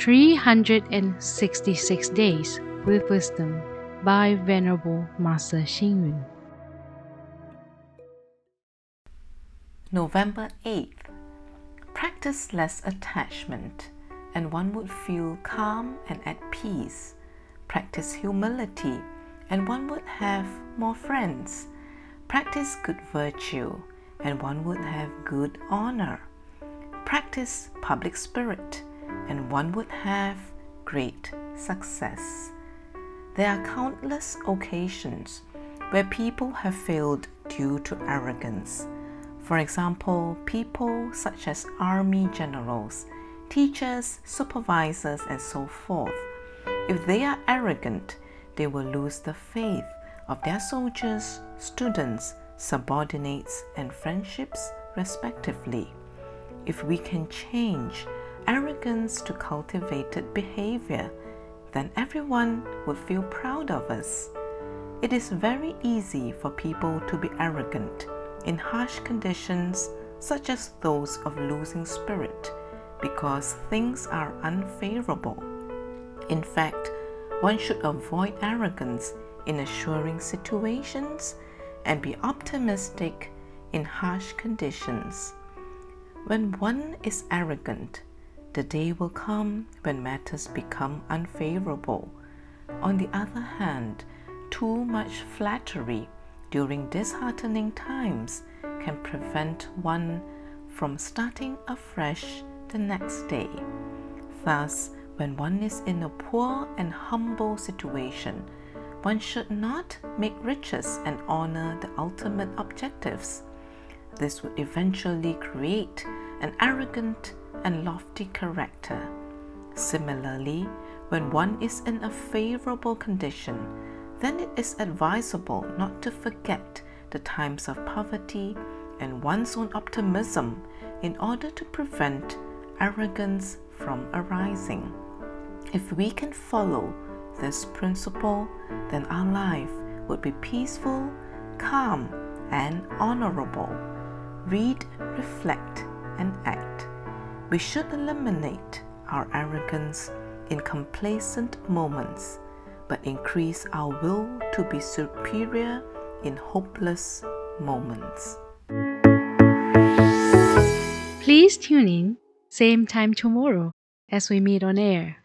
366 Days with Wisdom by Venerable Master Hsing Yun. November 8th. Practice less attachment, and one would feel calm and at peace. Practice humility, and one would have more friends. Practice good virtue, and one would have good honor. Practice public spirit, and one would have great success. There are countless occasions where people have failed due to arrogance. For example, people such as army generals, teachers, supervisors, and so forth. If they are arrogant, they will lose the faith of their soldiers, students, subordinates, and friendships, respectively. If we can change arrogance to cultivated behavior, then everyone would feel proud of us. It is very easy for people to be arrogant in harsh conditions such as those of losing spirit because things are unfavorable. In fact, one should avoid arrogance in assuring situations and be optimistic in harsh conditions. When one is arrogant, the day will come when matters become unfavorable. On the other hand, too much flattery during disheartening times can prevent one from starting afresh the next day. Thus, when one is in a poor and humble situation, one should not make riches and honor the ultimate objectives. This would eventually create an arrogant and lofty character. Similarly, when one is in a favorable condition, then it is advisable not to forget the times of poverty and one's own optimism in order to prevent arrogance from arising. If we can follow this principle, then our life would be peaceful, calm, and honorable. Read, reflect, and act. We should eliminate our arrogance in complacent moments but increase our will to be superior in hopeless moments. Please tune in, same time tomorrow as we meet on air.